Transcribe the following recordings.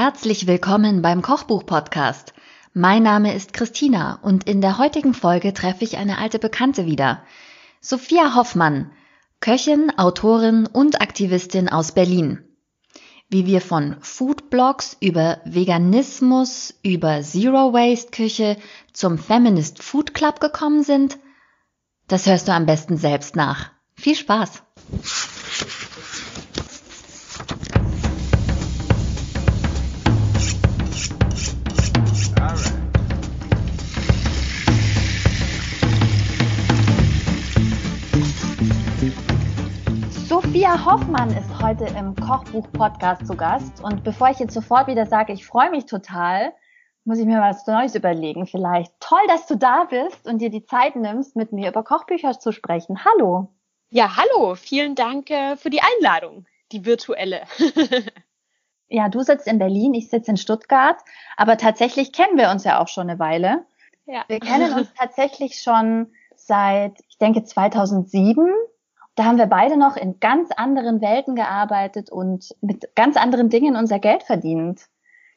Herzlich willkommen beim Kochbuch-Podcast. Mein Name ist Christina und in der heutigen Folge treffe ich eine alte Bekannte wieder. Sophia Hoffmann, Köchin, Autorin und Aktivistin aus Berlin. Wie wir von Foodblogs über Veganismus, über Zero Waste Küche zum Feminist Food Club gekommen sind, das hörst du am besten selbst nach. Viel Spaß! Hoffmann ist heute im Kochbuch-Podcast zu Gast. Und bevor ich jetzt sofort wieder sage, ich freue mich total, muss ich mir was Neues überlegen vielleicht. Toll, dass du da bist und dir die Zeit nimmst, mit mir über Kochbücher zu sprechen. Hallo. Ja, hallo. Vielen Dank äh, für die Einladung, die virtuelle. ja, du sitzt in Berlin, ich sitze in Stuttgart. Aber tatsächlich kennen wir uns ja auch schon eine Weile. Ja. Wir kennen uns tatsächlich schon seit, ich denke, 2007 da haben wir beide noch in ganz anderen Welten gearbeitet und mit ganz anderen Dingen unser Geld verdient.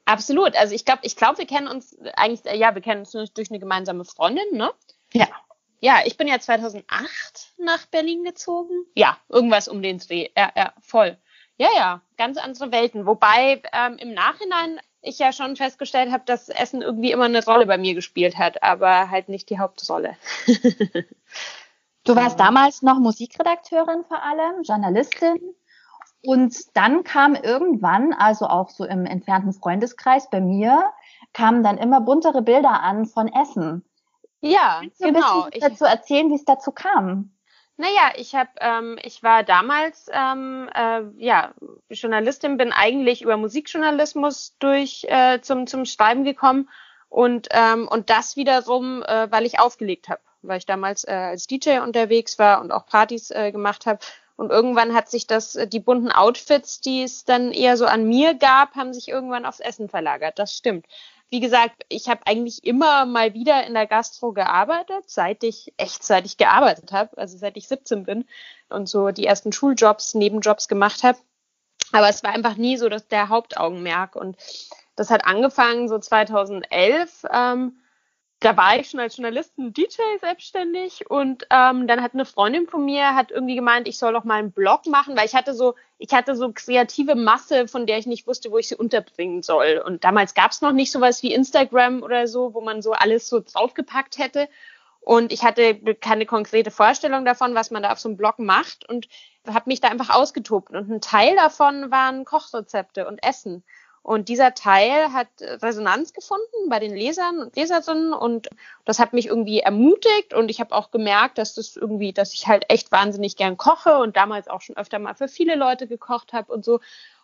Absolut. Also ich glaube, ich glaube, wir kennen uns eigentlich, ja, wir kennen uns durch eine gemeinsame Freundin, ne? Ja. Ja, ich bin ja 2008 nach Berlin gezogen. Ja, irgendwas um den Dreh. Ja, ja, voll. Ja, ja, ganz andere Welten. Wobei ähm, im Nachhinein ich ja schon festgestellt habe, dass Essen irgendwie immer eine Rolle bei mir gespielt hat, aber halt nicht die Hauptrolle. Du warst damals noch Musikredakteurin vor allem, Journalistin. Und dann kam irgendwann, also auch so im entfernten Freundeskreis bei mir, kamen dann immer buntere Bilder an von Essen. Ja, Kannst du genau. Ein dazu erzählen, wie es dazu kam? Naja, ich habe, ähm, ich war damals, ähm, äh, ja, Journalistin, bin eigentlich über Musikjournalismus durch äh, zum zum Schreiben gekommen und ähm, und das wiederum, äh, weil ich aufgelegt habe weil ich damals äh, als DJ unterwegs war und auch Partys äh, gemacht habe. Und irgendwann hat sich das, äh, die bunten Outfits, die es dann eher so an mir gab, haben sich irgendwann aufs Essen verlagert. Das stimmt. Wie gesagt, ich habe eigentlich immer mal wieder in der Gastro gearbeitet, seit ich, echt seit ich gearbeitet habe, also seit ich 17 bin und so die ersten Schuljobs, Nebenjobs gemacht habe. Aber es war einfach nie so dass der Hauptaugenmerk. Und das hat angefangen so 2011. Ähm, da war ich schon als Journalistin DJ selbstständig und ähm, dann hat eine Freundin von mir hat irgendwie gemeint, ich soll doch mal einen Blog machen, weil ich hatte so, ich hatte so kreative Masse, von der ich nicht wusste, wo ich sie unterbringen soll. Und damals gab es noch nicht sowas wie Instagram oder so, wo man so alles so draufgepackt hätte. Und ich hatte keine konkrete Vorstellung davon, was man da auf so einem Blog macht und habe mich da einfach ausgetobt. Und ein Teil davon waren Kochrezepte und Essen. Und dieser Teil hat Resonanz gefunden bei den Lesern und Leserinnen und das hat mich irgendwie ermutigt und ich habe auch gemerkt, dass das irgendwie, dass ich halt echt wahnsinnig gern koche und damals auch schon öfter mal für viele Leute gekocht habe und so.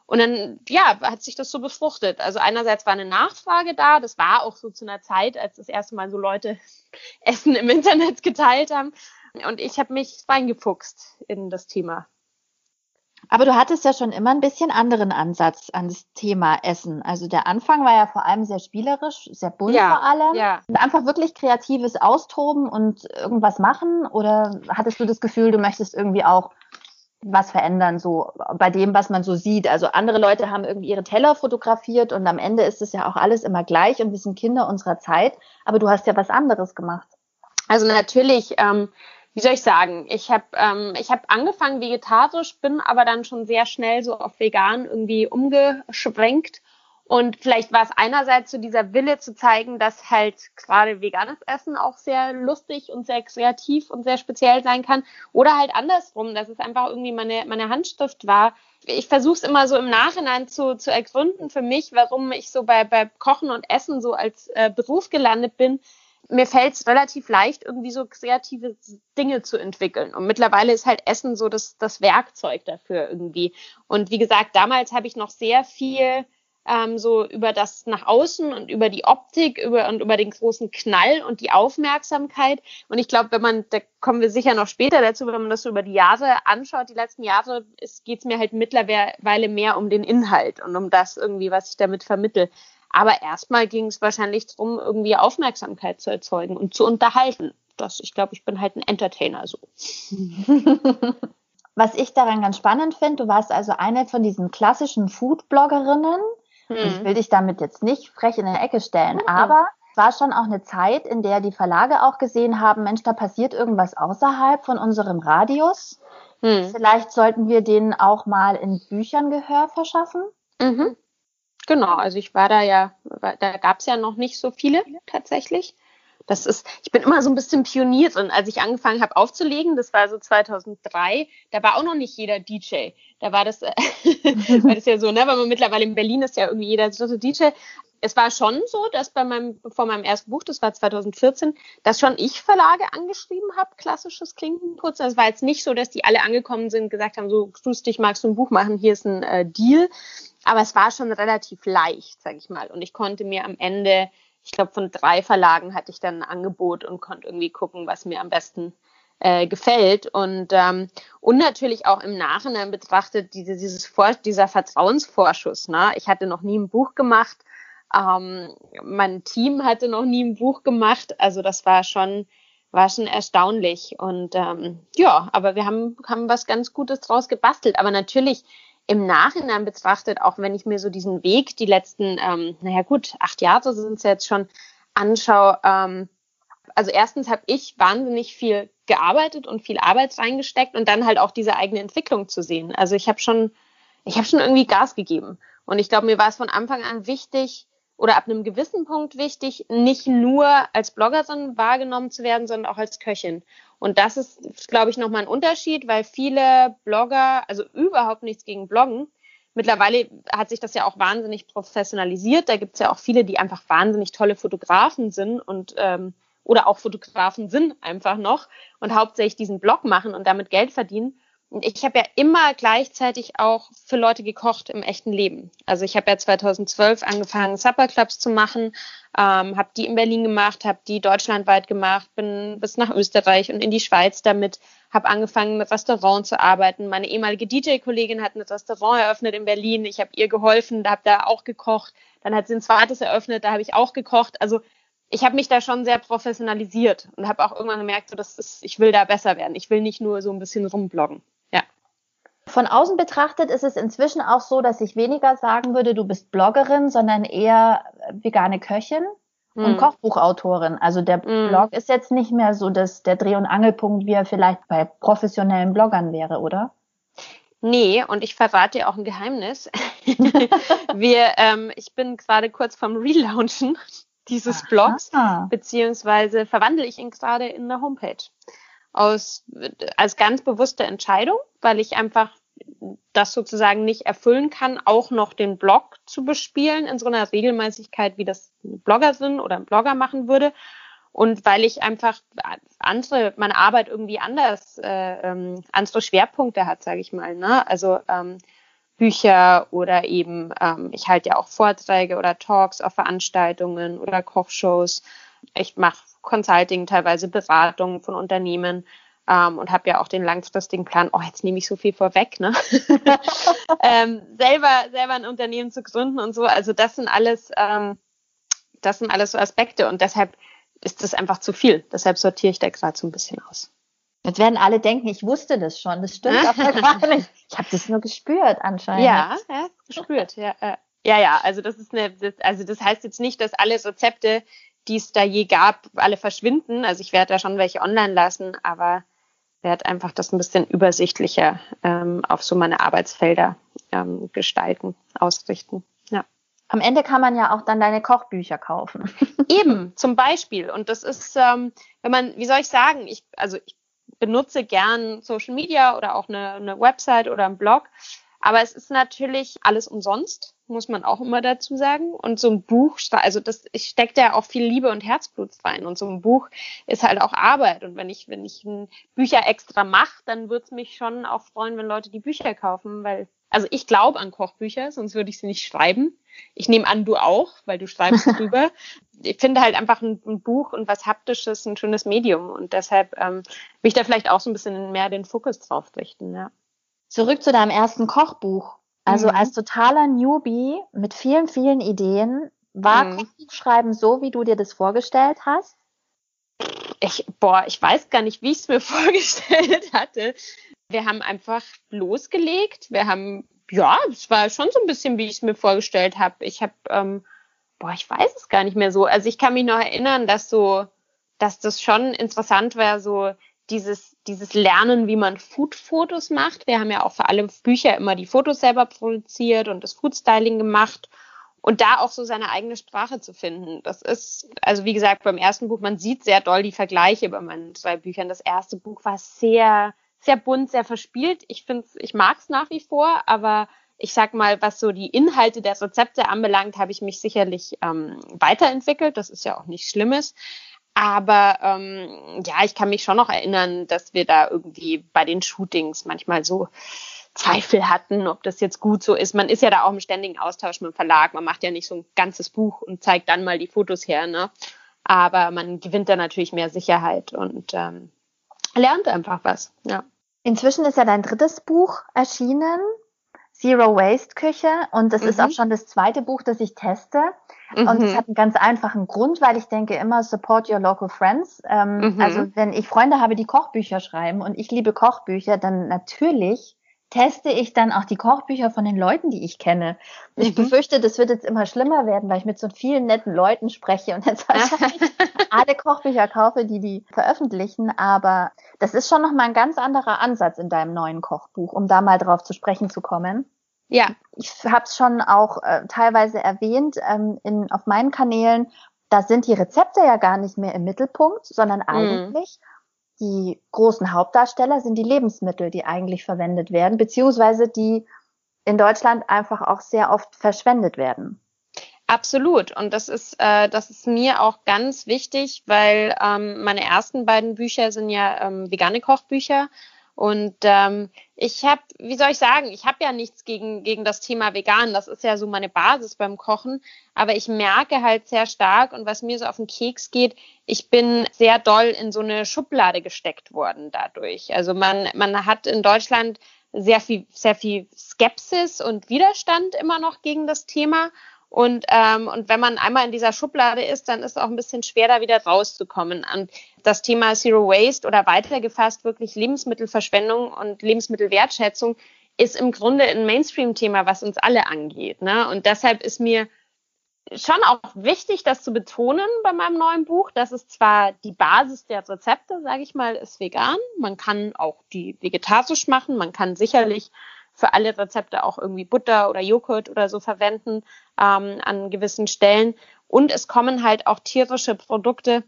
Und dann, ja, hat sich das so befruchtet. Also einerseits war eine Nachfrage da, das war auch so zu einer Zeit, als das erste Mal so Leute Essen im Internet geteilt haben. Und ich habe mich reingefuchst in das Thema. Aber du hattest ja schon immer ein bisschen anderen Ansatz an das Thema Essen. Also der Anfang war ja vor allem sehr spielerisch, sehr bunt ja, vor allem. Ja. Einfach wirklich kreatives Austoben und irgendwas machen? Oder hattest du das Gefühl, du möchtest irgendwie auch was verändern, so bei dem, was man so sieht? Also andere Leute haben irgendwie ihre Teller fotografiert und am Ende ist es ja auch alles immer gleich und wir sind Kinder unserer Zeit. Aber du hast ja was anderes gemacht. Also natürlich, ähm, wie soll ich sagen, ich habe ähm, ich hab angefangen vegetarisch, bin aber dann schon sehr schnell so auf vegan irgendwie umgeschwenkt. Und vielleicht war es einerseits so dieser Wille zu zeigen, dass halt gerade veganes Essen auch sehr lustig und sehr kreativ und sehr speziell sein kann. Oder halt andersrum, dass es einfach irgendwie meine, meine Handschrift war. Ich versuche es immer so im Nachhinein zu, zu ergründen für mich, warum ich so bei, bei Kochen und Essen so als äh, Beruf gelandet bin, mir fällt es relativ leicht, irgendwie so kreative Dinge zu entwickeln. Und mittlerweile ist halt Essen so das, das Werkzeug dafür irgendwie. Und wie gesagt, damals habe ich noch sehr viel ähm, so über das nach außen und über die Optik über, und über den großen Knall und die Aufmerksamkeit. Und ich glaube, wenn man, da kommen wir sicher noch später dazu, wenn man das so über die Jahre anschaut, die letzten Jahre, geht es mir halt mittlerweile mehr um den Inhalt und um das irgendwie, was ich damit vermittel. Aber erstmal ging es wahrscheinlich darum, irgendwie Aufmerksamkeit zu erzeugen und zu unterhalten. Das, ich glaube, ich bin halt ein Entertainer so. Was ich daran ganz spannend finde, du warst also eine von diesen klassischen Food-Bloggerinnen, Hm. Ich will dich damit jetzt nicht frech in eine Ecke stellen, hm. aber es war schon auch eine Zeit, in der die Verlage auch gesehen haben, Mensch, da passiert irgendwas außerhalb von unserem Radius. Hm. Vielleicht sollten wir denen auch mal in Büchern Gehör verschaffen. Mhm. Genau, also ich war da ja, da gab es ja noch nicht so viele tatsächlich. Das ist, ich bin immer so ein bisschen Pionier drin. Als ich angefangen habe aufzulegen, das war so 2003, da war auch noch nicht jeder DJ. Da war das, war das ja so, ne, weil man mittlerweile in Berlin ist ja irgendwie jeder dritte DJ. Es war schon so, dass bei meinem, vor meinem ersten Buch, das war 2014, dass schon ich Verlage angeschrieben habe, klassisches Klinkenputzen. Es war jetzt nicht so, dass die alle angekommen sind, gesagt haben, so, grüß dich, magst du ein Buch machen, hier ist ein äh, Deal. Aber es war schon relativ leicht, sag ich mal. Und ich konnte mir am Ende ich glaube, von drei Verlagen hatte ich dann ein Angebot und konnte irgendwie gucken, was mir am besten äh, gefällt. Und, ähm, und natürlich auch im Nachhinein betrachtet diese, dieses Vor dieser Vertrauensvorschuss. Ne? Ich hatte noch nie ein Buch gemacht. Ähm, mein Team hatte noch nie ein Buch gemacht. Also das war schon, war schon erstaunlich. Und ähm, ja, aber wir haben, haben was ganz Gutes draus gebastelt. Aber natürlich im Nachhinein betrachtet, auch wenn ich mir so diesen Weg, die letzten, ähm, naja gut, acht Jahre sind es jetzt schon, anschaue, ähm, also erstens habe ich wahnsinnig viel gearbeitet und viel Arbeit reingesteckt und dann halt auch diese eigene Entwicklung zu sehen. Also ich habe schon, ich habe schon irgendwie Gas gegeben. Und ich glaube, mir war es von Anfang an wichtig, oder ab einem gewissen Punkt wichtig, nicht nur als Bloggerin wahrgenommen zu werden, sondern auch als Köchin. Und das ist, glaube ich, nochmal ein Unterschied, weil viele Blogger, also überhaupt nichts gegen Bloggen, mittlerweile hat sich das ja auch wahnsinnig professionalisiert. Da gibt es ja auch viele, die einfach wahnsinnig tolle Fotografen sind und ähm, oder auch Fotografen sind einfach noch und hauptsächlich diesen Blog machen und damit Geld verdienen. Ich habe ja immer gleichzeitig auch für Leute gekocht im echten Leben. Also ich habe ja 2012 angefangen, Supperclubs zu machen, ähm, habe die in Berlin gemacht, habe die deutschlandweit gemacht, bin bis nach Österreich und in die Schweiz damit, habe angefangen mit Restaurant zu arbeiten. Meine ehemalige DJ-Kollegin hat ein Restaurant eröffnet in Berlin. Ich habe ihr geholfen, da habe da auch gekocht. Dann hat sie ein zweites eröffnet, da habe ich auch gekocht. Also ich habe mich da schon sehr professionalisiert und habe auch irgendwann gemerkt, so, das ist, ich will da besser werden. Ich will nicht nur so ein bisschen rumbloggen. Von außen betrachtet ist es inzwischen auch so, dass ich weniger sagen würde, du bist Bloggerin, sondern eher vegane Köchin mm. und hm. Kochbuchautorin. Also der mm. Blog ist jetzt nicht mehr so dass der Dreh- und Angelpunkt, wie er vielleicht bei professionellen Bloggern wäre, oder? Nee, und ich verrate dir auch ein Geheimnis. Wir, ähm, ich bin gerade kurz vom Relaunchen dieses Aha. Blogs, beziehungsweise verwandle ich ihn gerade in eine Homepage aus, als ganz bewusste Entscheidung, weil ich einfach das sozusagen nicht erfüllen kann, auch noch den Blog zu bespielen in so einer Regelmäßigkeit, wie das Blogger sind oder ein Blogger machen würde. Und weil ich einfach andere, meine Arbeit irgendwie anders, äh, ähm, andere Schwerpunkte hat, sage ich mal. Ne? Also ähm, Bücher oder eben, ähm, ich halte ja auch Vorträge oder Talks auf Veranstaltungen oder Kochshows. Ich mache Consulting, teilweise Beratung von Unternehmen ähm, und habe ja auch den langfristigen Plan, oh, jetzt nehme ich so viel vorweg, ne? ähm, selber, selber ein Unternehmen zu gründen und so. Also das sind alles, ähm, das sind alles so Aspekte und deshalb ist das einfach zu viel. Deshalb sortiere ich da gerade so ein bisschen aus. Jetzt werden alle denken, ich wusste das schon. Das stimmt aber gar nicht. Ich habe das nur gespürt anscheinend. Ja, ja gespürt. Ja, ja, ja. Also das ist eine, das, also das heißt jetzt nicht, dass alle Rezepte, die es da je gab, alle verschwinden. Also ich werde da schon welche online lassen, aber werde einfach das ein bisschen übersichtlicher ähm, auf so meine Arbeitsfelder ähm, gestalten, ausrichten. Ja. Am Ende kann man ja auch dann deine Kochbücher kaufen. Eben, zum Beispiel. Und das ist, ähm, wenn man, wie soll ich sagen, ich, also ich benutze gern Social Media oder auch eine, eine Website oder einen Blog, aber es ist natürlich alles umsonst muss man auch immer dazu sagen. Und so ein Buch, also das steckt ja auch viel Liebe und Herzblut rein. Und so ein Buch ist halt auch Arbeit. Und wenn ich, wenn ich ein Bücher extra mache, dann würde es mich schon auch freuen, wenn Leute die Bücher kaufen, weil, also ich glaube an Kochbücher, sonst würde ich sie nicht schreiben. Ich nehme an, du auch, weil du schreibst drüber. Ich finde halt einfach ein, ein, Buch und was Haptisches ein schönes Medium. Und deshalb ähm, will ich da vielleicht auch so ein bisschen mehr den Fokus drauf richten, ja. Zurück zu deinem ersten Kochbuch. Also mhm. als totaler Newbie mit vielen, vielen Ideen, war mhm. Schreiben so, wie du dir das vorgestellt hast? Ich, boah, ich weiß gar nicht, wie ich es mir vorgestellt hatte. Wir haben einfach losgelegt. Wir haben ja, es war schon so ein bisschen, wie ich es mir vorgestellt habe. Ich habe, ähm, boah, ich weiß es gar nicht mehr so. Also ich kann mich noch erinnern, dass so, dass das schon interessant war, so dieses, dieses Lernen, wie man Food-Fotos macht. Wir haben ja auch für alle Bücher immer die Fotos selber produziert und das Food-Styling gemacht und da auch so seine eigene Sprache zu finden. Das ist, also wie gesagt, beim ersten Buch, man sieht sehr doll die Vergleiche bei meinen zwei Büchern. Das erste Buch war sehr, sehr bunt, sehr verspielt. Ich finde ich mag es nach wie vor, aber ich sag mal, was so die Inhalte der Rezepte anbelangt, habe ich mich sicherlich ähm, weiterentwickelt. Das ist ja auch nichts Schlimmes. Aber ähm, ja, ich kann mich schon noch erinnern, dass wir da irgendwie bei den Shootings manchmal so Zweifel hatten, ob das jetzt gut so ist. Man ist ja da auch im ständigen Austausch mit dem Verlag. Man macht ja nicht so ein ganzes Buch und zeigt dann mal die Fotos her, ne? Aber man gewinnt da natürlich mehr Sicherheit und ähm, lernt einfach was, ja. Inzwischen ist ja dein drittes Buch erschienen, Zero Waste Küche, und das mhm. ist auch schon das zweite Buch, das ich teste. Mhm. Und es hat einen ganz einfachen Grund, weil ich denke immer support your local friends. Ähm, mhm. Also wenn ich Freunde habe, die Kochbücher schreiben und ich liebe Kochbücher, dann natürlich teste ich dann auch die Kochbücher von den Leuten, die ich kenne. Ich mhm. befürchte, das wird jetzt immer schlimmer werden, weil ich mit so vielen netten Leuten spreche und jetzt wahrscheinlich alle Kochbücher kaufe, die die veröffentlichen. Aber das ist schon nochmal ein ganz anderer Ansatz in deinem neuen Kochbuch, um da mal drauf zu sprechen zu kommen. Ja. Ich habe es schon auch äh, teilweise erwähnt ähm, in, auf meinen Kanälen. Da sind die Rezepte ja gar nicht mehr im Mittelpunkt, sondern mhm. Die großen Hauptdarsteller sind die Lebensmittel, die eigentlich verwendet werden, beziehungsweise die in Deutschland einfach auch sehr oft verschwendet werden. Absolut. Und das ist, äh, das ist mir auch ganz wichtig, weil ähm, meine ersten beiden Bücher sind ja ähm, vegane Kochbücher. Und ähm, ich habe, wie soll ich sagen, ich habe ja nichts gegen, gegen das Thema vegan. Das ist ja so meine Basis beim Kochen. Aber ich merke halt sehr stark und was mir so auf den Keks geht, ich bin sehr doll in so eine Schublade gesteckt worden dadurch. Also man, man hat in Deutschland sehr viel, sehr viel Skepsis und Widerstand immer noch gegen das Thema. Und, ähm, und wenn man einmal in dieser Schublade ist, dann ist es auch ein bisschen schwer, da wieder rauszukommen. Und das Thema Zero Waste oder weitergefasst wirklich Lebensmittelverschwendung und Lebensmittelwertschätzung ist im Grunde ein Mainstream-Thema, was uns alle angeht. Ne? Und deshalb ist mir schon auch wichtig, das zu betonen bei meinem neuen Buch. Das ist zwar die Basis der Rezepte, sage ich mal, ist vegan. Man kann auch die vegetarisch machen. Man kann sicherlich für alle Rezepte auch irgendwie Butter oder Joghurt oder so verwenden ähm, an gewissen Stellen. Und es kommen halt auch tierische Produkte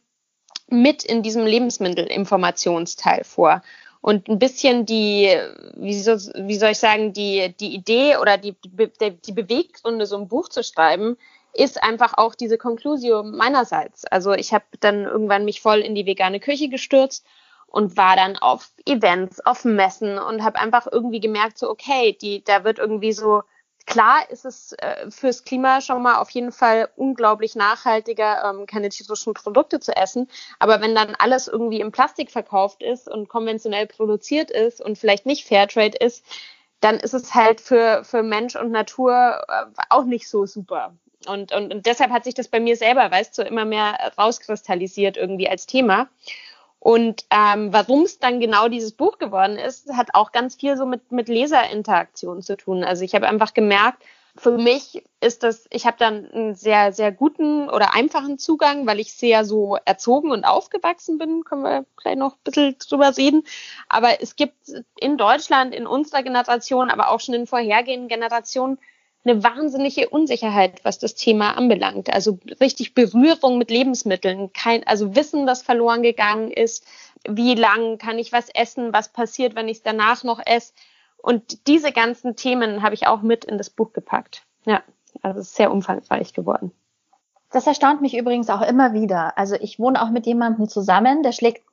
mit in diesem Lebensmittelinformationsteil vor. Und ein bisschen die, wie, so, wie soll ich sagen, die, die Idee oder die, die, die Beweggründe, so ein Buch zu schreiben, ist einfach auch diese Conclusio meinerseits. Also ich habe dann irgendwann mich voll in die vegane Küche gestürzt und war dann auf Events, auf Messen und habe einfach irgendwie gemerkt, so okay, die, da wird irgendwie so klar ist es äh, fürs Klima schon mal auf jeden Fall unglaublich nachhaltiger, ähm, keine tierischen Produkte zu essen. Aber wenn dann alles irgendwie im Plastik verkauft ist und konventionell produziert ist und vielleicht nicht Fairtrade ist, dann ist es halt für, für Mensch und Natur äh, auch nicht so super. Und, und, und deshalb hat sich das bei mir selber, weißt du, immer mehr rauskristallisiert irgendwie als Thema. Und ähm, warum es dann genau dieses Buch geworden ist, hat auch ganz viel so mit, mit Leserinteraktion zu tun. Also ich habe einfach gemerkt, für mich ist das, ich habe dann einen sehr, sehr guten oder einfachen Zugang, weil ich sehr so erzogen und aufgewachsen bin, können wir gleich noch ein bisschen drüber reden. Aber es gibt in Deutschland, in unserer Generation, aber auch schon in vorhergehenden Generationen eine wahnsinnige Unsicherheit, was das Thema anbelangt. Also richtig Berührung mit Lebensmitteln, kein, also Wissen, das verloren gegangen ist. Wie lang kann ich was essen? Was passiert, wenn ich es danach noch esse? Und diese ganzen Themen habe ich auch mit in das Buch gepackt. Ja, also es ist sehr umfangreich geworden. Das erstaunt mich übrigens auch immer wieder. Also ich wohne auch mit jemandem zusammen, der schlägt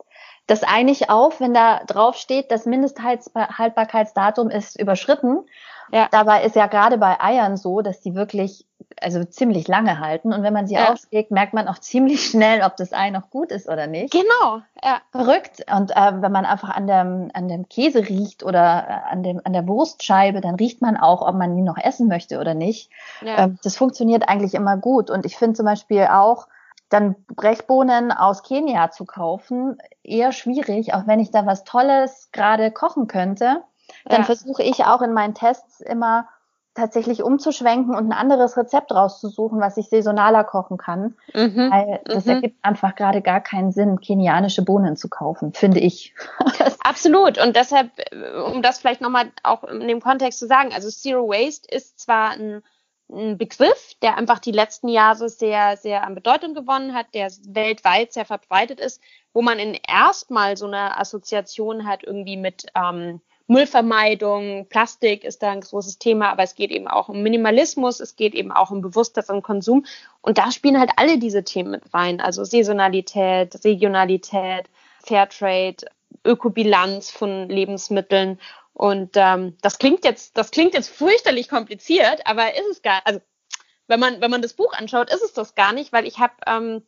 das eigentlich auf, wenn da drauf steht, das Mindesthaltbarkeitsdatum ist überschritten. Ja. Dabei ist ja gerade bei Eiern so, dass die wirklich also ziemlich lange halten und wenn man sie ja. aufschlägt, merkt man auch ziemlich schnell, ob das Ei noch gut ist oder nicht. Genau, ja. Verrückt. Und äh, wenn man einfach an dem, an dem Käse riecht oder äh, an, dem, an der Wurstscheibe, dann riecht man auch, ob man die noch essen möchte oder nicht. Ja. Ähm, das funktioniert eigentlich immer gut. Und ich finde zum Beispiel auch, dann Brechbohnen aus Kenia zu kaufen, eher schwierig, auch wenn ich da was Tolles gerade kochen könnte dann ja. versuche ich auch in meinen Tests immer tatsächlich umzuschwenken und ein anderes Rezept rauszusuchen, was ich saisonaler kochen kann. Mhm. Weil das mhm. ergibt einfach gerade gar keinen Sinn, kenianische Bohnen zu kaufen, finde ich. Absolut. Und deshalb, äh, um das vielleicht nochmal auch in dem Kontext zu sagen, also Zero Waste ist zwar ein ein Begriff, der einfach die letzten Jahre sehr, sehr an Bedeutung gewonnen hat, der weltweit sehr verbreitet ist, wo man in erstmal so eine Assoziation hat irgendwie mit ähm, Müllvermeidung, Plastik ist da ein großes Thema, aber es geht eben auch um Minimalismus, es geht eben auch um bewussteren Konsum. Und da spielen halt alle diese Themen mit rein. Also Saisonalität, Regionalität, Fairtrade, Ökobilanz von Lebensmitteln. Und ähm, das klingt jetzt, das klingt jetzt fürchterlich kompliziert, aber ist es gar, also wenn man wenn man das Buch anschaut, ist es das gar nicht, weil ich habe ähm,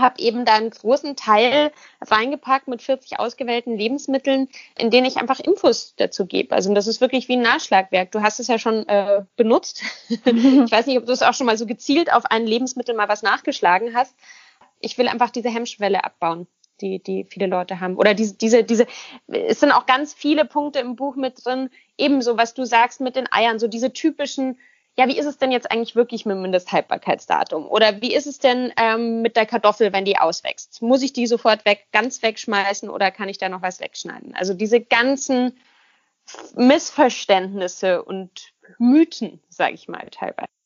habe eben da einen großen Teil reingepackt mit 40 ausgewählten Lebensmitteln, in denen ich einfach Infos dazu gebe. Also das ist wirklich wie ein Nachschlagwerk. Du hast es ja schon äh, benutzt. ich weiß nicht, ob du es auch schon mal so gezielt auf ein Lebensmittel mal was nachgeschlagen hast. Ich will einfach diese Hemmschwelle abbauen, die, die viele Leute haben. Oder diese, diese, diese, es sind auch ganz viele Punkte im Buch mit drin, ebenso was du sagst mit den Eiern, so diese typischen ja, wie ist es denn jetzt eigentlich wirklich mit dem Mindesthaltbarkeitsdatum? Oder wie ist es denn ähm, mit der Kartoffel, wenn die auswächst? Muss ich die sofort weg, ganz wegschmeißen oder kann ich da noch was wegschneiden? Also diese ganzen Missverständnisse und Mythen, sage ich mal teilweise.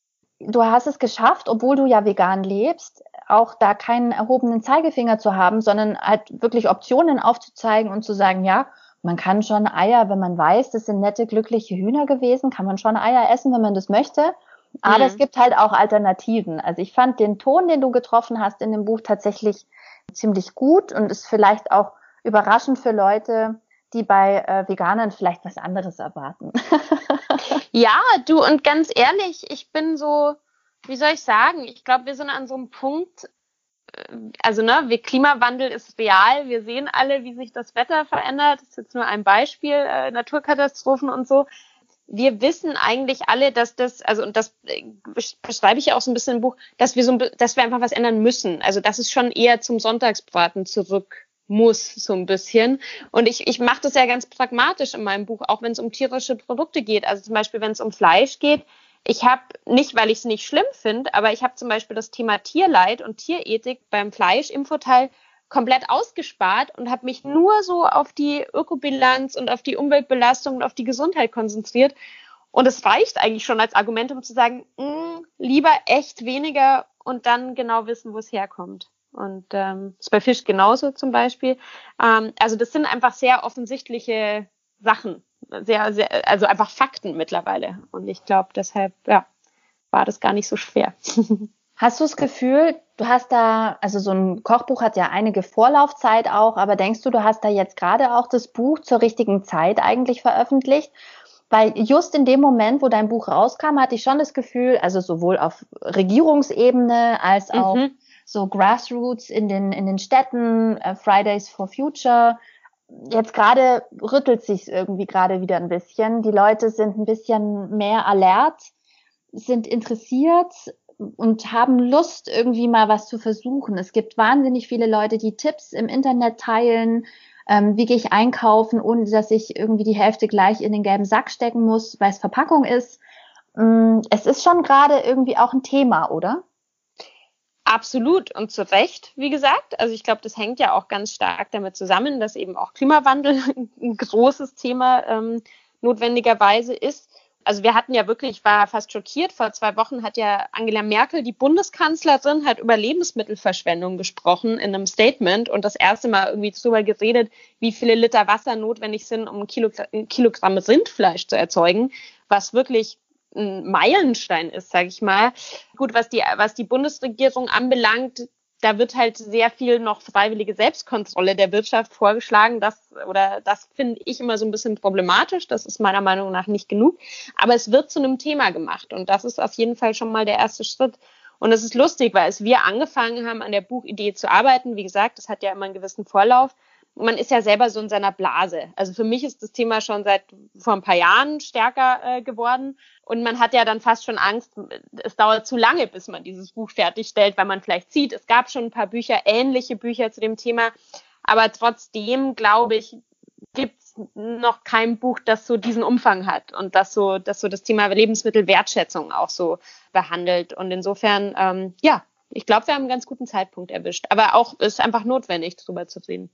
Du hast es geschafft, obwohl du ja vegan lebst, auch da keinen erhobenen Zeigefinger zu haben, sondern halt wirklich Optionen aufzuzeigen und zu sagen, ja, man kann schon Eier, wenn man weiß, das sind nette, glückliche Hühner gewesen, kann man schon Eier essen, wenn man das möchte. Aber mhm. es gibt halt auch Alternativen. Also ich fand den Ton, den du getroffen hast in dem Buch tatsächlich ziemlich gut und ist vielleicht auch überraschend für Leute, die bei äh, Veganern vielleicht was anderes erwarten. ja, du und ganz ehrlich, ich bin so, wie soll ich sagen, ich glaube, wir sind an so einem Punkt, also ne, wir, Klimawandel ist real. Wir sehen alle, wie sich das Wetter verändert. Das ist jetzt nur ein Beispiel, äh, Naturkatastrophen und so. Wir wissen eigentlich alle, dass das, also und das äh, beschreibe ich ja auch so ein bisschen im Buch, dass wir so, dass wir einfach was ändern müssen. Also dass es schon eher zum Sonntagsbraten zurück muss so ein bisschen. Und ich, ich mache das ja ganz pragmatisch in meinem Buch, auch wenn es um tierische Produkte geht. Also zum Beispiel, wenn es um Fleisch geht, ich habe nicht, weil ich es nicht schlimm finde, aber ich habe zum Beispiel das Thema Tierleid und Tierethik beim Fleisch im Vorteil komplett ausgespart und habe mich nur so auf die Ökobilanz und auf die Umweltbelastung und auf die Gesundheit konzentriert. Und es reicht eigentlich schon als Argument, um zu sagen, mh, mm, lieber echt weniger und dann genau wissen, wo es herkommt. Und ähm, ist bei Fisch genauso zum Beispiel. Ähm, also das sind einfach sehr offensichtliche Sachen, sehr, sehr, also einfach Fakten mittlerweile. Und ich glaube, deshalb, ja, war das gar nicht so schwer. Hast du das Gefühl, du hast da, also so ein Kochbuch hat ja einige Vorlaufzeit auch, aber denkst du, du hast da jetzt gerade auch das Buch zur richtigen Zeit eigentlich veröffentlicht? Weil just in dem Moment, wo dein Buch rauskam, hatte ich schon das Gefühl, also sowohl auf Regierungsebene als auch mhm. So Grassroots in den, in den Städten, uh, Fridays for Future, jetzt gerade rüttelt sich irgendwie gerade wieder ein bisschen. Die Leute sind ein bisschen mehr alert, sind interessiert und haben Lust, irgendwie mal was zu versuchen. Es gibt wahnsinnig viele Leute, die Tipps im Internet teilen. Ähm, wie gehe ich einkaufen, ohne dass ich irgendwie die Hälfte gleich in den gelben Sack stecken muss, weil es Verpackung ist. Ähm, es ist schon gerade irgendwie auch ein Thema, oder? Absolut und zu Recht, wie gesagt. Also ich glaube, das hängt ja auch ganz stark damit zusammen, dass eben auch Klimawandel ein großes Thema ähm, notwendigerweise ist. Also wir hatten ja wirklich, ich war fast schockiert, vor zwei Wochen hat ja Angela Merkel, die Bundeskanzlerin, hat über Lebensmittelverschwendung gesprochen in einem Statement und das erste Mal irgendwie darüber geredet, wie viele Liter Wasser notwendig sind, um ein Kilogramm Rindfleisch zu erzeugen, was wirklich ein Meilenstein ist, sage ich mal. Gut, was die, was die Bundesregierung anbelangt, da wird halt sehr viel noch freiwillige Selbstkontrolle der Wirtschaft vorgeschlagen. Das oder das finde ich immer so ein bisschen problematisch. Das ist meiner Meinung nach nicht genug. Aber es wird zu einem Thema gemacht und das ist auf jeden Fall schon mal der erste Schritt. Und es ist lustig, weil als wir angefangen haben, an der Buchidee zu arbeiten, wie gesagt, das hat ja immer einen gewissen Vorlauf, man ist ja selber so in seiner Blase. Also für mich ist das Thema schon seit vor ein paar Jahren stärker äh, geworden. Und man hat ja dann fast schon Angst, es dauert zu lange, bis man dieses Buch fertigstellt, weil man vielleicht sieht, es gab schon ein paar Bücher, ähnliche Bücher zu dem Thema. Aber trotzdem, glaube ich, gibt es noch kein Buch, das so diesen Umfang hat und das so, das so das Thema Lebensmittelwertschätzung auch so behandelt. Und insofern, ähm, ja, ich glaube, wir haben einen ganz guten Zeitpunkt erwischt. Aber auch ist einfach notwendig, darüber zu reden.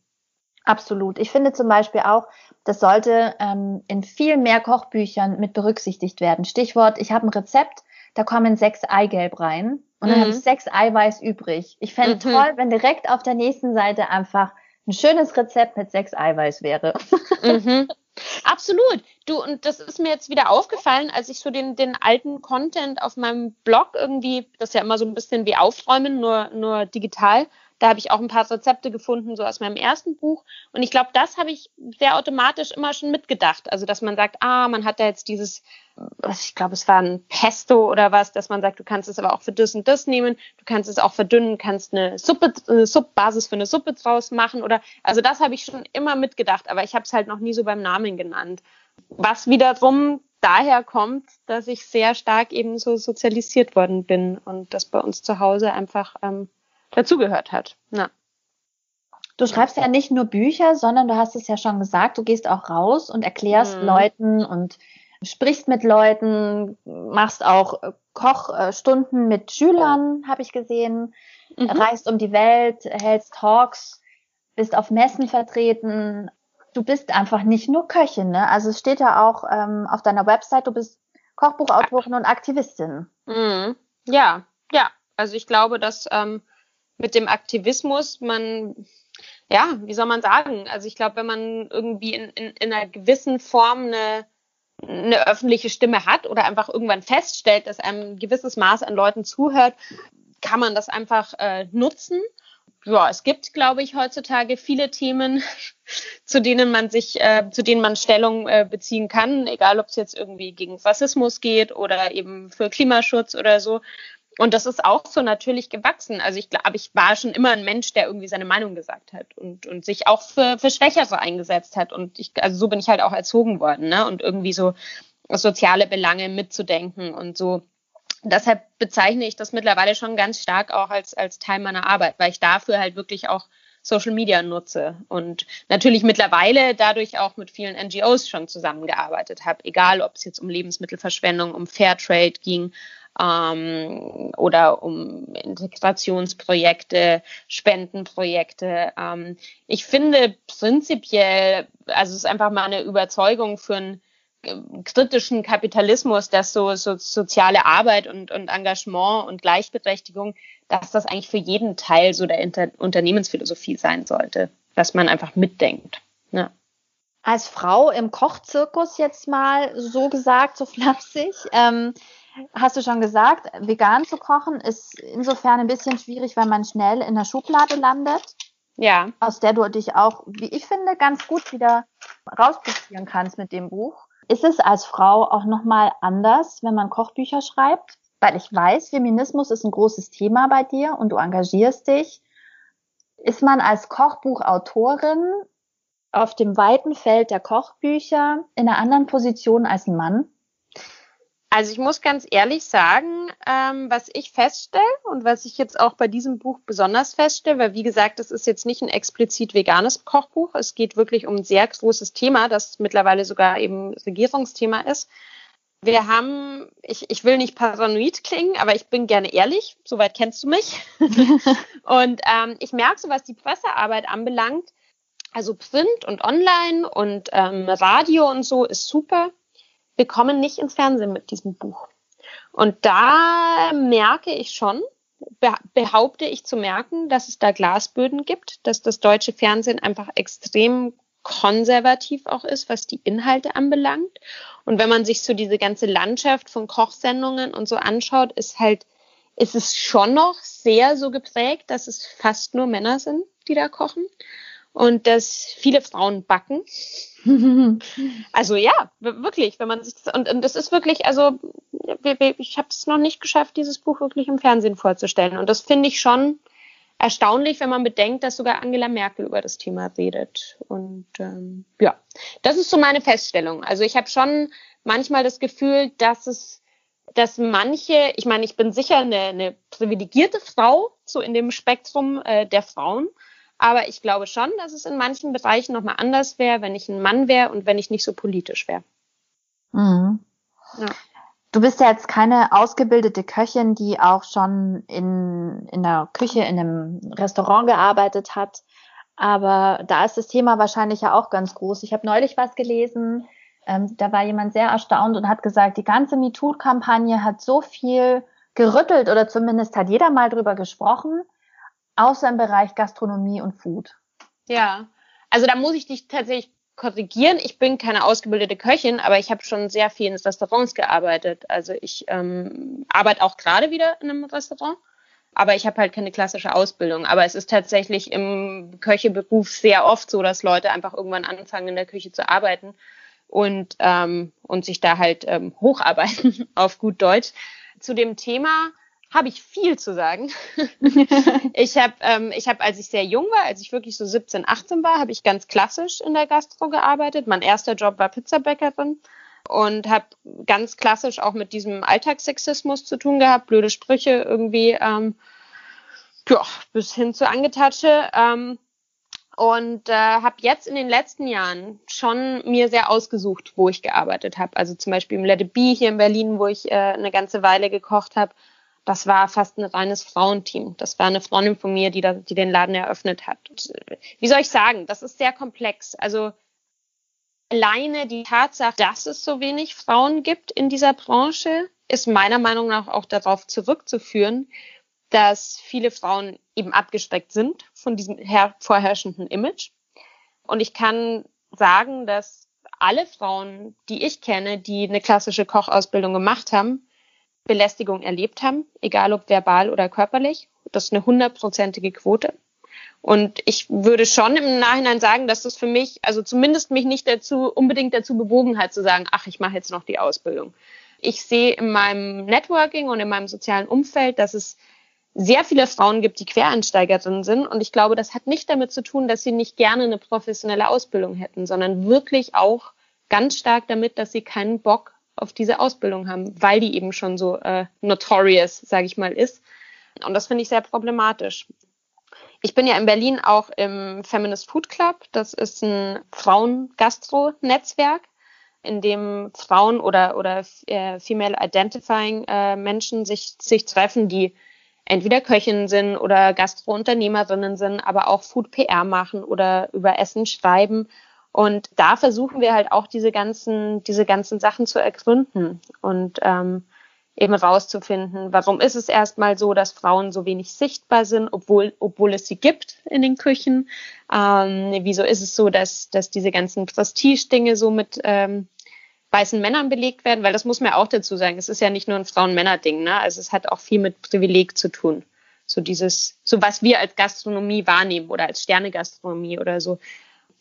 Absolut. Ich finde zum Beispiel auch, das sollte ähm, in viel mehr Kochbüchern mit berücksichtigt werden. Stichwort, ich habe ein Rezept, da kommen sechs Eigelb rein und dann mhm. habe ich sechs Eiweiß übrig. Ich fände mhm. toll, wenn direkt auf der nächsten Seite einfach ein schönes Rezept mit sechs Eiweiß wäre. Mhm. Absolut. Du, und das ist mir jetzt wieder aufgefallen, als ich so den, den alten Content auf meinem Blog irgendwie, das ist ja immer so ein bisschen wie aufräumen, nur, nur digital, da habe ich auch ein paar Rezepte gefunden, so aus meinem ersten Buch. Und ich glaube, das habe ich sehr automatisch immer schon mitgedacht. Also, dass man sagt, ah, man hat da jetzt dieses, was ich glaube, es war ein Pesto oder was, dass man sagt, du kannst es aber auch für das und das nehmen, du kannst es auch verdünnen, kannst eine Suppe, eine Subbasis für eine Suppe draus machen oder, also das habe ich schon immer mitgedacht, aber ich habe es halt noch nie so beim Namen genannt. Was wiederum daher kommt, dass ich sehr stark eben so sozialisiert worden bin und das bei uns zu Hause einfach ähm, dazugehört hat. Ja. Du schreibst ja nicht nur Bücher, sondern du hast es ja schon gesagt, du gehst auch raus und erklärst mhm. Leuten und sprichst mit Leuten, machst auch äh, Kochstunden mit Schülern, habe ich gesehen, mhm. reist um die Welt, hältst Talks, bist auf Messen vertreten. Du bist einfach nicht nur Köchin, ne? Also es steht ja auch ähm, auf deiner Website, du bist Kochbuchautorin und Aktivistin. Mhm. Ja, ja. Also ich glaube, dass ähm, mit dem Aktivismus man, ja, wie soll man sagen? Also ich glaube, wenn man irgendwie in, in, in einer gewissen Form eine, eine öffentliche Stimme hat oder einfach irgendwann feststellt, dass einem ein gewisses Maß an Leuten zuhört, kann man das einfach äh, nutzen. Ja, es gibt, glaube ich, heutzutage viele Themen, zu denen man sich, äh, zu denen man Stellung äh, beziehen kann, egal ob es jetzt irgendwie gegen Rassismus geht oder eben für Klimaschutz oder so. Und das ist auch so natürlich gewachsen. Also ich glaube, ich war schon immer ein Mensch, der irgendwie seine Meinung gesagt hat und, und sich auch für, für Schwächere eingesetzt hat. Und ich, also so bin ich halt auch erzogen worden, ne? Und irgendwie so soziale Belange mitzudenken und so. Deshalb bezeichne ich das mittlerweile schon ganz stark auch als, als Teil meiner Arbeit, weil ich dafür halt wirklich auch Social Media nutze und natürlich mittlerweile dadurch auch mit vielen NGOs schon zusammengearbeitet habe, egal ob es jetzt um Lebensmittelverschwendung, um Fairtrade ging, ähm, oder um Integrationsprojekte, Spendenprojekte. Ähm, ich finde prinzipiell, also es ist einfach mal eine Überzeugung für einen kritischen Kapitalismus, dass so, so soziale Arbeit und, und Engagement und Gleichberechtigung, dass das eigentlich für jeden Teil so der Inter Unternehmensphilosophie sein sollte, dass man einfach mitdenkt. Ja. Als Frau im Kochzirkus jetzt mal so gesagt, so flapsig, ähm, hast du schon gesagt, vegan zu kochen ist insofern ein bisschen schwierig, weil man schnell in der Schublade landet. Ja. Aus der du dich auch, wie ich finde, ganz gut wieder rausprobieren kannst mit dem Buch. Ist es als Frau auch nochmal anders, wenn man Kochbücher schreibt? Weil ich weiß, Feminismus ist ein großes Thema bei dir und du engagierst dich. Ist man als Kochbuchautorin auf dem weiten Feld der Kochbücher in einer anderen Position als ein Mann? Also ich muss ganz ehrlich sagen, ähm, was ich feststelle und was ich jetzt auch bei diesem Buch besonders feststelle, weil wie gesagt, es ist jetzt nicht ein explizit veganes Kochbuch. Es geht wirklich um ein sehr großes Thema, das mittlerweile sogar eben Regierungsthema ist. Wir haben, ich, ich will nicht paranoid klingen, aber ich bin gerne ehrlich, soweit kennst du mich. und ähm, ich merke so, was die Pressearbeit anbelangt, also Print und Online und ähm, Radio und so ist super wir kommen nicht ins Fernsehen mit diesem Buch. Und da merke ich schon, behaupte ich zu merken, dass es da Glasböden gibt, dass das deutsche Fernsehen einfach extrem konservativ auch ist, was die Inhalte anbelangt. Und wenn man sich so diese ganze Landschaft von Kochsendungen und so anschaut, ist halt, ist es schon noch sehr so geprägt, dass es fast nur Männer sind, die da kochen und dass viele Frauen backen. also ja, wirklich, wenn man sich das, und, und das ist wirklich, also ich habe es noch nicht geschafft, dieses Buch wirklich im Fernsehen vorzustellen. Und das finde ich schon erstaunlich, wenn man bedenkt, dass sogar Angela Merkel über das Thema redet. Und ähm, ja, das ist so meine Feststellung. Also ich habe schon manchmal das Gefühl, dass es, dass manche, ich meine, ich bin sicher eine, eine privilegierte Frau, so in dem Spektrum äh, der Frauen, Aber ich glaube schon, dass es in manchen Bereichen nochmal anders wäre, wenn ich ein Mann wäre und wenn ich nicht so politisch wäre. Mhm. Ja. Du bist ja jetzt keine ausgebildete Köchin, die auch schon in, in der Küche in einem Restaurant gearbeitet hat. Aber da ist das Thema wahrscheinlich ja auch ganz groß. Ich habe neulich was gelesen, ähm, da war jemand sehr erstaunt und hat gesagt, die ganze MeToo-Kampagne hat so viel gerüttelt oder zumindest hat jeder mal drüber gesprochen, außer im Bereich Gastronomie und Food. Ja, also da muss ich dich tatsächlich korrigieren. Ich bin keine ausgebildete Köchin, aber ich habe schon sehr viel in Restaurants gearbeitet. Also ich ähm, arbeite auch gerade wieder in einem Restaurant, aber ich habe halt keine klassische Ausbildung. Aber es ist tatsächlich im Köcheberuf sehr oft so, dass Leute einfach irgendwann anfangen, in der Küche zu arbeiten und, ähm, und sich da halt ähm, hocharbeiten auf gut Deutsch. Zu dem Thema habe ich viel zu sagen. ich habe, ähm, ich habe, als ich sehr jung war, als ich wirklich so 17, 18 war, habe ich ganz klassisch in der Gastro gearbeitet. Mein erster Job war Pizzabäckerin und habe ganz klassisch auch mit diesem Alltagssexismus zu tun gehabt, blöde Sprüche irgendwie, ähm, ja, bis hin zu Angetatsche. Ähm, und äh, habe jetzt in den letzten Jahren schon mir sehr ausgesucht, wo ich gearbeitet habe. Also zum Beispiel im Let It Be hier in Berlin, wo ich äh, eine ganze Weile gekocht habe das war fast ein reines Frauenteam. Das war eine Freundin von mir, die, da, die den Laden eröffnet hat. Und, wie soll ich sagen? Das ist sehr komplex. Also alleine die Tatsache, dass es so wenig Frauen gibt in dieser Branche, ist meiner Meinung nach auch darauf zurückzuführen, dass viele Frauen eben abgesteckt sind von diesem vorherrschenden Image. Und ich kann sagen, dass alle Frauen, die ich kenne, die eine klassische Kochausbildung gemacht haben, Belästigung erlebt haben, egal ob verbal oder körperlich. Das ist eine hundertprozentige Quote. Und ich würde schon im Nachhinein sagen, dass das für mich, also zumindest mich nicht dazu, unbedingt dazu bewogen hat, zu sagen, ach, ich mache jetzt noch die Ausbildung. Ich sehe in meinem Networking und in meinem sozialen Umfeld, dass es sehr viele Frauen gibt, die Quereinsteigerinnen sind. Und ich glaube, das hat nicht damit zu tun, dass sie nicht gerne eine professionelle Ausbildung hätten, sondern wirklich auch ganz stark damit, dass sie keinen Bock auf diese Ausbildung haben, weil die eben schon so äh, notorious, sage ich mal, ist. Und das finde ich sehr problematisch. Ich bin ja in Berlin auch im Feminist Food Club. Das ist ein Frauen-Gastro-Netzwerk, in dem Frauen oder, oder äh, female identifying äh, Menschen sich, sich treffen, die entweder Köchinnen sind oder Gastro-Unternehmerinnen sind, aber auch Food-PR machen oder über Essen schreiben und da versuchen wir halt auch diese ganzen, diese ganzen Sachen zu ergründen und ähm, eben rauszufinden, warum ist es erstmal so, dass Frauen so wenig sichtbar sind, obwohl, obwohl es sie gibt in den Küchen. Ähm, wieso ist es so, dass, dass diese ganzen Prestige-Dinge so mit ähm, weißen Männern belegt werden? Weil das muss man ja auch dazu sagen, es ist ja nicht nur ein Frauen-Männer-Ding, ne? Also es hat auch viel mit Privileg zu tun. So dieses, so was wir als Gastronomie wahrnehmen oder als Sterne-Gastronomie oder so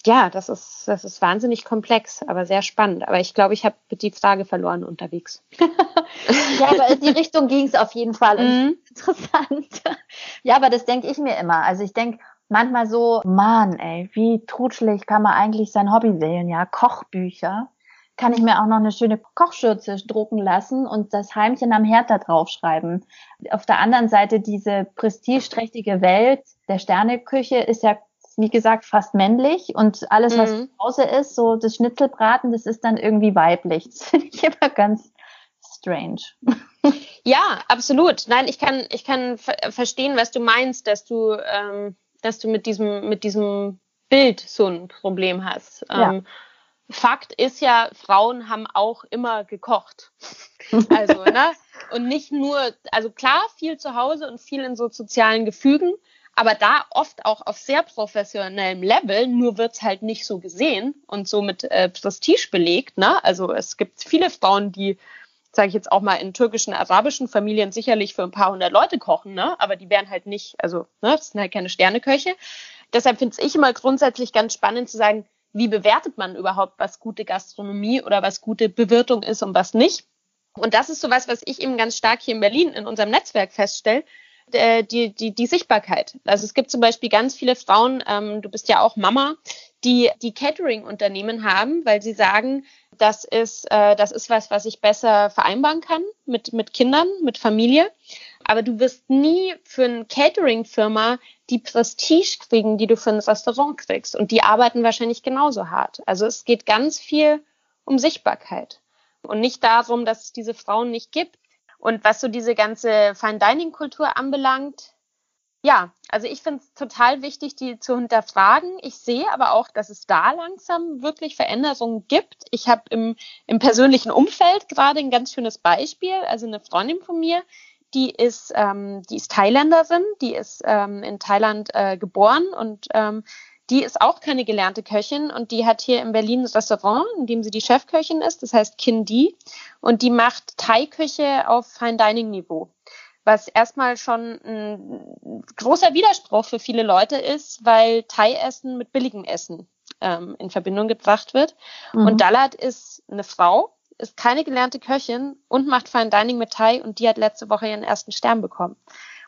ja, das ist, das ist wahnsinnig komplex, aber sehr spannend. Aber ich glaube, ich habe die Frage verloren unterwegs. ja, aber in die Richtung ging es auf jeden Fall. Mhm. Interessant. ja, aber das denke ich mir immer. Also ich denke manchmal so, Mann, ey, wie trutschelig kann man eigentlich sein Hobby wählen, ja? Kochbücher. Kann ich mir auch noch eine schöne Kochschürze drucken lassen und das Heimchen am Herd da draufschreiben. Auf der anderen Seite diese prestigeträchtige Welt der Sterneküche ist ja wie gesagt, fast männlich und alles, was mhm. zu Hause ist, so das Schnitzelbraten, das ist dann irgendwie weiblich. Das finde ich immer ganz strange. Ja, absolut. Nein, ich kann, ich kann verstehen, was du meinst, dass du, ähm, dass du mit diesem, mit diesem Bild so ein Problem hast. Ja. Ähm, Fakt ist ja, Frauen haben auch immer gekocht. Also, ne? Und nicht nur, also klar, viel zu Hause und viel in so sozialen Gefügen, aber da oft auch auf sehr professionellem Level, nur wird's halt nicht so gesehen und so mit äh, Prestige belegt. Ne? Also es gibt viele Frauen, die, sage ich jetzt auch mal, in türkischen, arabischen Familien sicherlich für ein paar hundert Leute kochen, ne? aber die wären halt nicht, also ne, das sind halt keine Sterneköche. Deshalb finde ich immer grundsätzlich ganz spannend zu sagen, wie bewertet man überhaupt, was gute Gastronomie oder was gute Bewirtung ist und was nicht. Und das ist so was, was ich eben ganz stark hier in Berlin in unserem Netzwerk feststelle äh, die, die, die Sichtbarkeit. Also es gibt zum Beispiel ganz viele Frauen, ähm, du bist ja auch Mama, die die Catering-Unternehmen haben, weil sie sagen, das ist, äh, das ist was, was ich besser vereinbaren kann mit, mit Kindern, mit Familie. aber du wirst nie für eine Catering-Firma die Prestige kriegen, die du für ein Restaurant kriegst. Und die arbeiten wahrscheinlich genauso hart. Also es geht ganz viel um Sichtbarkeit und nicht darum, dass es diese Frauen nicht gibt. Und was so diese ganze Fine-Dining-Kultur anbelangt, ja, also ich finde es total wichtig, die zu hinterfragen. Ich sehe aber auch, dass es da langsam wirklich Veränderungen gibt. Ich habe im, im persönlichen Umfeld gerade ein ganz schönes Beispiel. Also eine Freundin von mir, die ist, ähm, die ist Thailänderin, die ist ähm, in Thailand äh, geboren und ähm, die ist auch keine gelernte Köchin und die hat hier in Berlin ein Restaurant, in dem sie die Chefköchin ist, das heißt Kindi und die macht Thai-Küche auf Fine-Dining-Niveau was erstmal schon ein großer Widerspruch für viele Leute ist, weil Thai-Essen mit billigem Essen ähm, in Verbindung gebracht wird. Mhm. Und Dalat ist eine Frau, ist keine gelernte Köchin und macht Fine Dining mit Thai und die hat letzte Woche ihren ersten Stern bekommen.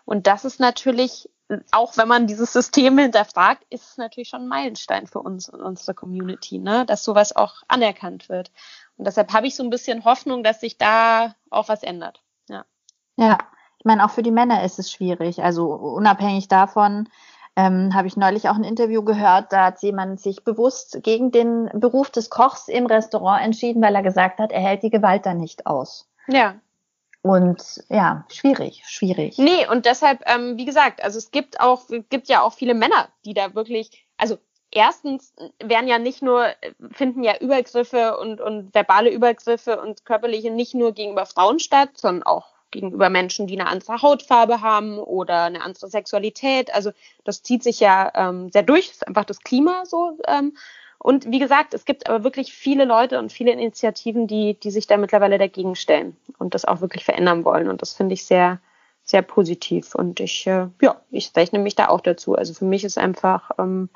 Und das ist natürlich, auch wenn man dieses System hinterfragt, ist es natürlich schon ein Meilenstein für uns und unsere Community, ne? dass sowas auch anerkannt wird. Und deshalb habe ich so ein bisschen Hoffnung, dass sich da auch was ändert. Ja. Ja, ich meine, auch für die Männer ist es schwierig. Also unabhängig davon ähm, habe ich neulich auch ein Interview gehört, da hat jemand sich bewusst gegen den Beruf des Kochs im Restaurant entschieden, weil er gesagt hat, er hält die Gewalt da nicht aus. Ja. Und ja, schwierig, schwierig. Nee, und deshalb, ähm, wie gesagt, also es gibt auch, gibt ja auch viele Männer, die da wirklich, also erstens werden ja nicht nur, finden ja Übergriffe und, und verbale Übergriffe und körperliche nicht nur gegenüber Frauen statt, sondern auch gegenüber Menschen, die eine andere Hautfarbe haben oder eine andere Sexualität. Also das zieht sich ja ähm, sehr durch, das ist einfach das Klima so. Ähm, und wie gesagt, es gibt aber wirklich viele Leute und viele Initiativen, die, die sich da mittlerweile dagegen stellen und das auch wirklich verändern wollen. Und das finde ich sehr, sehr positiv. Und ich, äh, ja, ich rechne mich da auch dazu. Also für mich ist einfach ähm,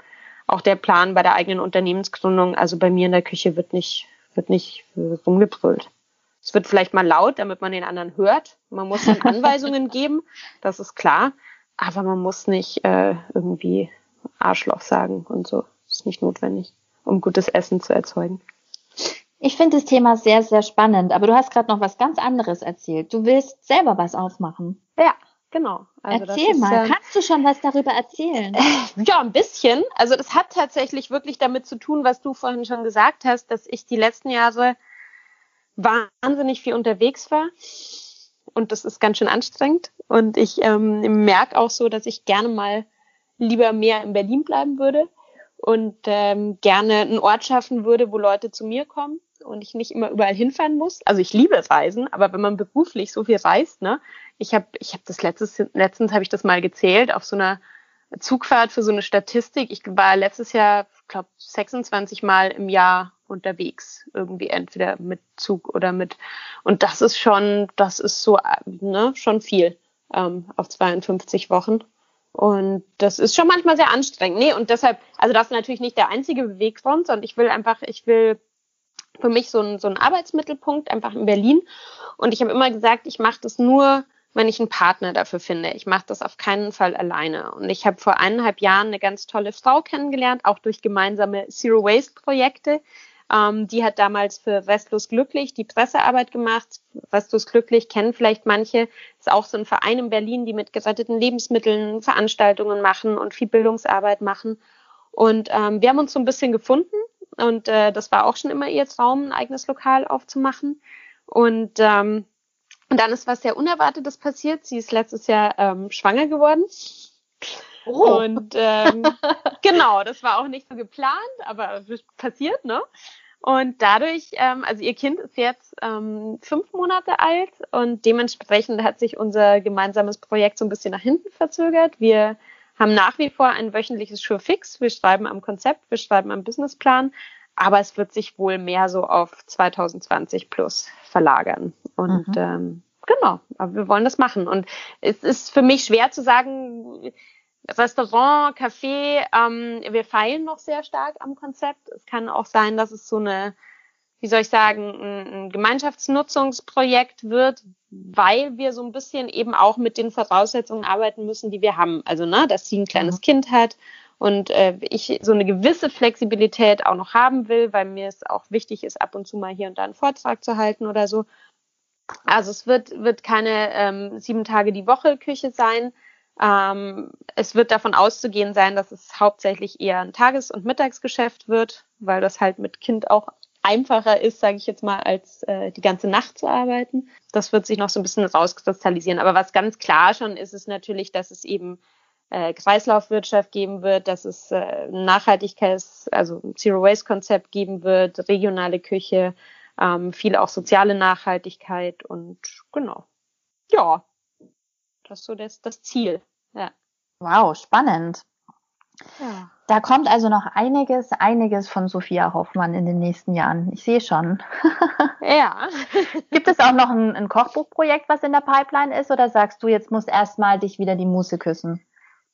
auch der Plan bei der eigenen Unternehmensgründung, also bei mir in der Küche wird nicht, wird nicht rumgebrüllt. Es wird vielleicht mal laut, damit man den anderen hört. Man muss dann Anweisungen geben, das ist klar. Aber man muss nicht äh, irgendwie Arschloch sagen und so. Das ist nicht notwendig, um gutes Essen zu erzeugen. Ich finde das Thema sehr, sehr spannend, aber du hast gerade noch was ganz anderes erzählt. Du willst selber was aufmachen. Ja, genau. Also Erzähl ist, mal, äh, kannst du schon was darüber erzählen? Ja, ein bisschen. Also das hat tatsächlich wirklich damit zu tun, was du vorhin schon gesagt hast, dass ich die letzten Jahre wahnsinnig viel unterwegs war. Und das ist ganz schön anstrengend. Und ich ähm, merke auch so, dass ich gerne mal lieber mehr in Berlin bleiben würde und ähm, gerne einen Ort schaffen würde, wo Leute zu mir kommen und ich nicht immer überall hinfahren muss. Also ich liebe Reisen, aber wenn man beruflich so viel reist, ne, ich habe ich habe das letztes letztens habe ich das mal gezählt auf so einer Zugfahrt für so eine Statistik. Ich war letztes Jahr, glaube 26 Mal im Jahr unterwegs, irgendwie entweder mit Zug oder mit. Und das ist schon, das ist so, ne, schon viel ähm, auf 52 Wochen. Und das ist schon manchmal sehr anstrengend. Nee, und deshalb, also das ist natürlich nicht der einzige Beweggrund, sondern ich will einfach, ich will für mich so ein, so Arbeitsmittelpunkt einfach in Berlin. Und ich habe immer gesagt, ich mache das nur, wenn ich einen Partner dafür finde. Ich mache das auf keinen Fall alleine. Und ich habe vor eineinhalb Jahren eine ganz tolle Frau kennengelernt, auch durch gemeinsame Zero Waste Projekte, ähm, die hat damals für Restlos Glücklich die Pressearbeit gemacht. Restlos Glücklich kennen vielleicht manche. Ist auch so ein Verein in Berlin, die mit geretteten Lebensmitteln Veranstaltungen machen und viel Bildungsarbeit machen. Und ähm, wir haben uns so ein bisschen gefunden und äh, das war auch schon immer ihr Traum, ein eigenes Lokal aufzumachen. Und, ähm, und dann ist was sehr Unerwartetes passiert. Sie ist letztes Jahr ähm, schwanger geworden. Oh. Und ähm, genau, das war auch nicht so geplant, aber passiert, ne? Und dadurch, ähm, also ihr Kind ist jetzt ähm, fünf Monate alt und dementsprechend hat sich unser gemeinsames Projekt so ein bisschen nach hinten verzögert. Wir haben nach wie vor ein wöchentliches Sure Fix. Wir schreiben am Konzept, wir schreiben am Businessplan, aber es wird sich wohl mehr so auf 2020 plus verlagern. Und mhm. ähm, genau, aber wir wollen das machen. Und es ist für mich schwer zu sagen, Restaurant, Café, ähm, wir feilen noch sehr stark am Konzept. Es kann auch sein, dass es so eine, wie soll ich sagen, ein, ein Gemeinschaftsnutzungsprojekt wird, weil wir so ein bisschen eben auch mit den Voraussetzungen arbeiten müssen, die wir haben. Also, ne, dass sie ein kleines mhm. Kind hat und äh, ich so eine gewisse Flexibilität auch noch haben will, weil mir es auch wichtig ist, ab und zu mal hier und da einen Vortrag zu halten oder so. Also es wird, wird keine ähm, sieben Tage die Woche Küche sein. Ähm, es wird davon auszugehen sein, dass es hauptsächlich eher ein Tages- und Mittagsgeschäft wird, weil das halt mit Kind auch einfacher ist, sage ich jetzt mal, als äh, die ganze Nacht zu arbeiten. Das wird sich noch so ein bisschen rauskristallisieren. Aber was ganz klar schon ist, ist natürlich, dass es eben äh, Kreislaufwirtschaft geben wird, dass es äh, Nachhaltigkeits-, also Zero-Waste-Konzept geben wird, regionale Küche, ähm, viel auch soziale Nachhaltigkeit und genau. Ja, das ist so das, das Ziel. Ja. Wow, spannend. Ja. Da kommt also noch einiges, einiges von Sophia Hoffmann in den nächsten Jahren. Ich sehe schon. Ja. Gibt es auch noch ein, ein, Kochbuchprojekt, was in der Pipeline ist, oder sagst du, jetzt muss erstmal dich wieder die Muße küssen?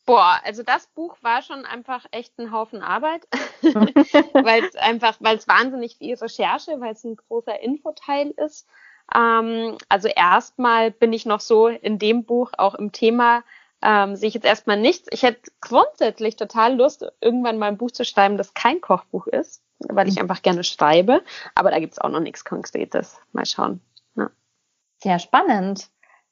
Boah, also das Buch war schon einfach echt ein Haufen Arbeit, weil es einfach, weil es wahnsinnig viel Recherche, weil es ein großer Infoteil ist. Ähm, also erstmal bin ich noch so in dem Buch auch im Thema ähm, sehe ich jetzt erstmal nichts. Ich hätte grundsätzlich total Lust, irgendwann mal ein Buch zu schreiben, das kein Kochbuch ist, weil ich mhm. einfach gerne schreibe. Aber da gibt's auch noch nichts Konkretes. Mal schauen. Ja. Sehr spannend.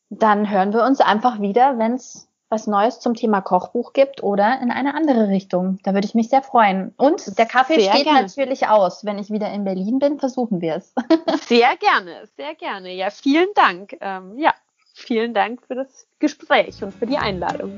Dann hören wir uns einfach wieder, wenn es was Neues zum Thema Kochbuch gibt oder in eine andere Richtung. Da würde ich mich sehr freuen. Und der Kaffee sehr steht gerne. natürlich aus. Wenn ich wieder in Berlin bin, versuchen wir es. sehr gerne, sehr gerne. Ja, vielen Dank. Ähm, ja, vielen Dank für das Gespräch und für die Einladung.